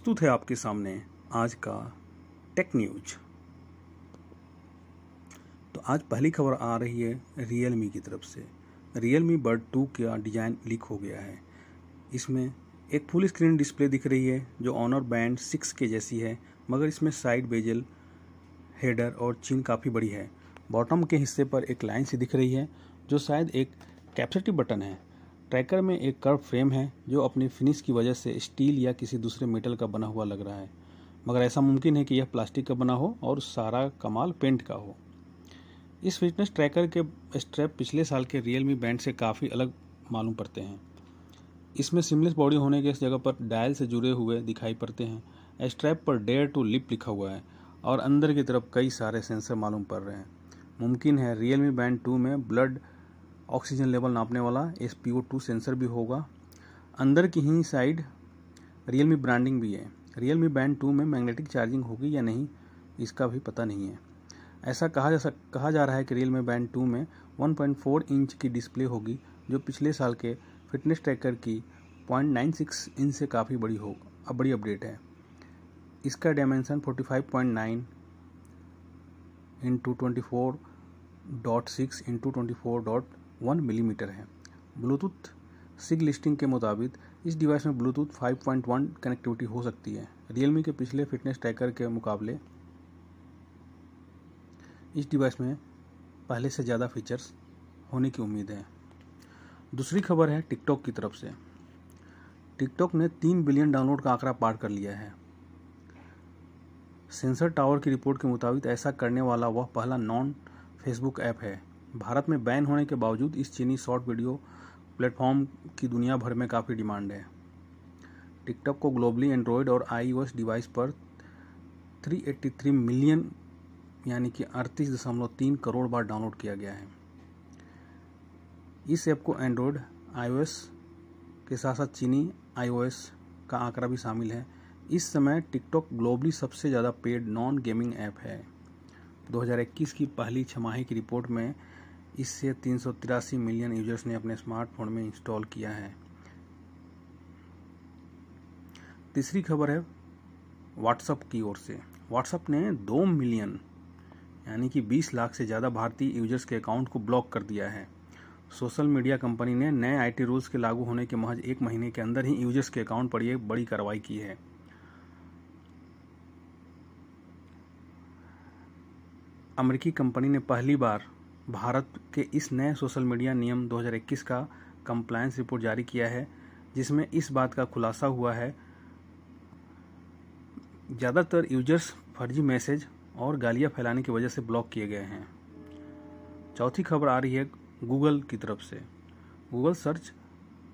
प्रस्तुत है आपके सामने आज का टेक न्यूज़ तो आज पहली खबर आ रही है रियल मी की तरफ़ से। रियल मी बर्ड टू का डिज़ाइन लीक हो गया है। इसमें एक फुल स्क्रीन डिस्प्ले दिख रही है, जो ऑनर बैंड सिक्स के जैसी है, मगर इसमें साइड बेजल हेडर और चिन काफ़ी बड़ी है। बॉटम के हिस्से पर एक लाइन सी दिख रही है, जो शायद एक कैपेसिटी बटन है। ट्रैकर में एक कर्व फ्रेम है, जो अपनी फिनिश की वजह से स्टील या किसी दूसरे मेटल का बना हुआ लग रहा है। मगर ऐसा मुमकिन है कि यह प्लास्टिक का बना हो और सारा कमाल पेंट का हो। इस फिटनेस ट्रैकर के स्ट्रैप पिछले साल के रियल मी बैंड से काफ़ी अलग मालूम पड़ते हैं। इसमें सिमलेस बॉडी होने के इस जगह पर डायल से जुड़े हुए दिखाई पड़ते हैं। स्ट्रैप पर डेयर टू लिप लिखा हुआ है और अंदर की तरफ़ कई सारे सेंसर मालूम पड़ रहे हैं। मुमकिन है रियल मी बैंड टू में ब्लड ऑक्सीजन लेवल नापने वाला S P O two sensor भी होगा। अंदर की ही साइड रियल मी ब्रांडिंग भी है। रियल मी बैंड टू में मैग्नेटिक चार्जिंग होगी या नहीं, इसका भी पता नहीं है। ऐसा कहा जा कहा जा रहा है कि रियल मी बैंड टू में 1.4 इंच की डिस्प्ले होगी, जो पिछले साल के फिटनेस ट्रैकर की 0.96 इंच से काफ़ी बड़ी हो, अब बड़ी अपडेट है। इसका dimension 45.9 into twenty four dot six into twenty four dot one millimeter है। ब्लूटूथ सिग लिस्टिंग के मुताबिक इस डिवाइस में ब्लूटूथ 5.1 कनेक्टिविटी हो सकती है। रियलमी के पिछले फिटनेस ट्रैकर के मुकाबले इस डिवाइस में पहले से ज़्यादा फीचर्स होने की उम्मीद है। दूसरी खबर है टिकटॉक की तरफ़ से। टिकटॉक ने तीन बिलियन डाउनलोड का आंकड़ा पार कर लिया है। सेंसर टावर की रिपोर्ट के मुताबिक ऐसा करने वाला वह पहला नॉन फेसबुक ऐप है। भारत में बैन होने के बावजूद इस चीनी शॉर्ट वीडियो प्लेटफॉर्म की दुनिया भर में काफ़ी डिमांड है। टिकटॉक को ग्लोबली एंड्रॉयड और आईओएस डिवाइस पर 383 मिलियन, यानी कि अड़तीस दशमलव तीन करोड़ बार डाउनलोड किया गया है। इस ऐप को एंड्रॉयड आई के साथ साथ चीनी, आईओएस का आंकड़ा भी शामिल है। इस समय टिकटॉक ग्लोबली सबसे ज़्यादा पेड नॉन गेमिंग ऐप है। 2021 की पहली छमाही की रिपोर्ट में इससे तीन सौ तिरासी मिलियन यूज़र्स ने अपने स्मार्टफ़ोन में इंस्टॉल किया है। तीसरी खबर है व्हाट्सअप की ओर से। व्हाट्सअप ने दो मिलियन, यानी कि 20 लाख से ज़्यादा भारतीय यूज़र्स के अकाउंट को ब्लॉक कर दिया है। सोशल मीडिया कंपनी ने नए आईटी रूल्स के लागू होने के महज एक महीने के अंदर ही यूज़र्स के अकाउंट पर यह बड़ी कार्रवाई की है। अमेरिकी कंपनी ने पहली बार भारत के इस नए सोशल मीडिया नियम 2021 का कंप्लायंस रिपोर्ट जारी किया है, जिसमें इस बात का खुलासा हुआ है। ज़्यादातर यूज़र्स फर्जी मैसेज और गालियाँ फैलाने की वजह से ब्लॉक किए गए हैं। चौथी खबर आ रही है गूगल की तरफ़ से। गूगल सर्च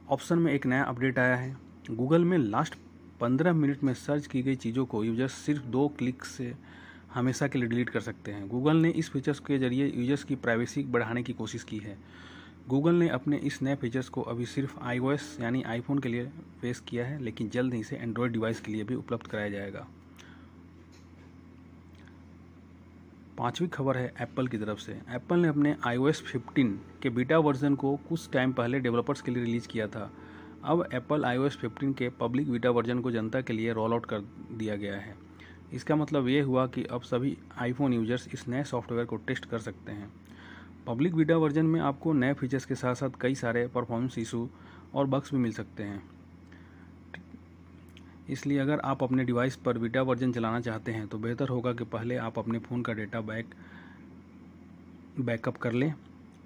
ऑप्शन में एक नया अपडेट आया है। गूगल में लास्ट पंद्रह मिनट में सर्च की गई चीज़ों को यूज़र्स सिर्फ़ दो क्लिक से हमेशा के लिए डिलीट कर सकते हैं। गूगल ने इस फीचर्स के ज़रिए यूज़र्स की प्राइवेसी बढ़ाने की कोशिश की है। गूगल ने अपने इस नए फीचर्स को अभी सिर्फ़ आई यानी आईफोन के लिए पेश किया है, लेकिन जल्द ही इसे एंड्रॉयड डिवाइस के लिए भी उपलब्ध कराया जाएगा। पांचवी खबर है एप्पल की तरफ़ से। एप्पल ने अपने ओ 15 के बीटा वर्जन को कुछ टाइम पहले डेवलपर्स के लिए रिलीज़ किया था। अब एप्पल ओ 15 के पब्लिक बीटा वर्जन को जनता के लिए रोल आउट कर दिया गया है। इसका मतलब ये हुआ कि अब सभी आईफोन यूज़र्स इस नए सॉफ्टवेयर को टेस्ट कर सकते हैं। पब्लिक बीटा वर्जन में आपको नए फीचर्स के साथ साथ कई सारे परफॉर्मेंस इशू और बग्स भी मिल सकते हैं। इसलिए अगर आप अपने डिवाइस पर बीटा वर्जन चलाना चाहते हैं तो बेहतर होगा कि पहले आप अपने फ़ोन का डेटा बैक बैकअप कर लें।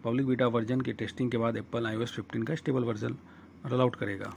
पब्लिक बीटा वर्जन की टेस्टिंग के बाद एप्पल आई ओ का स्टेबल वर्जन रोल आउट करेगा।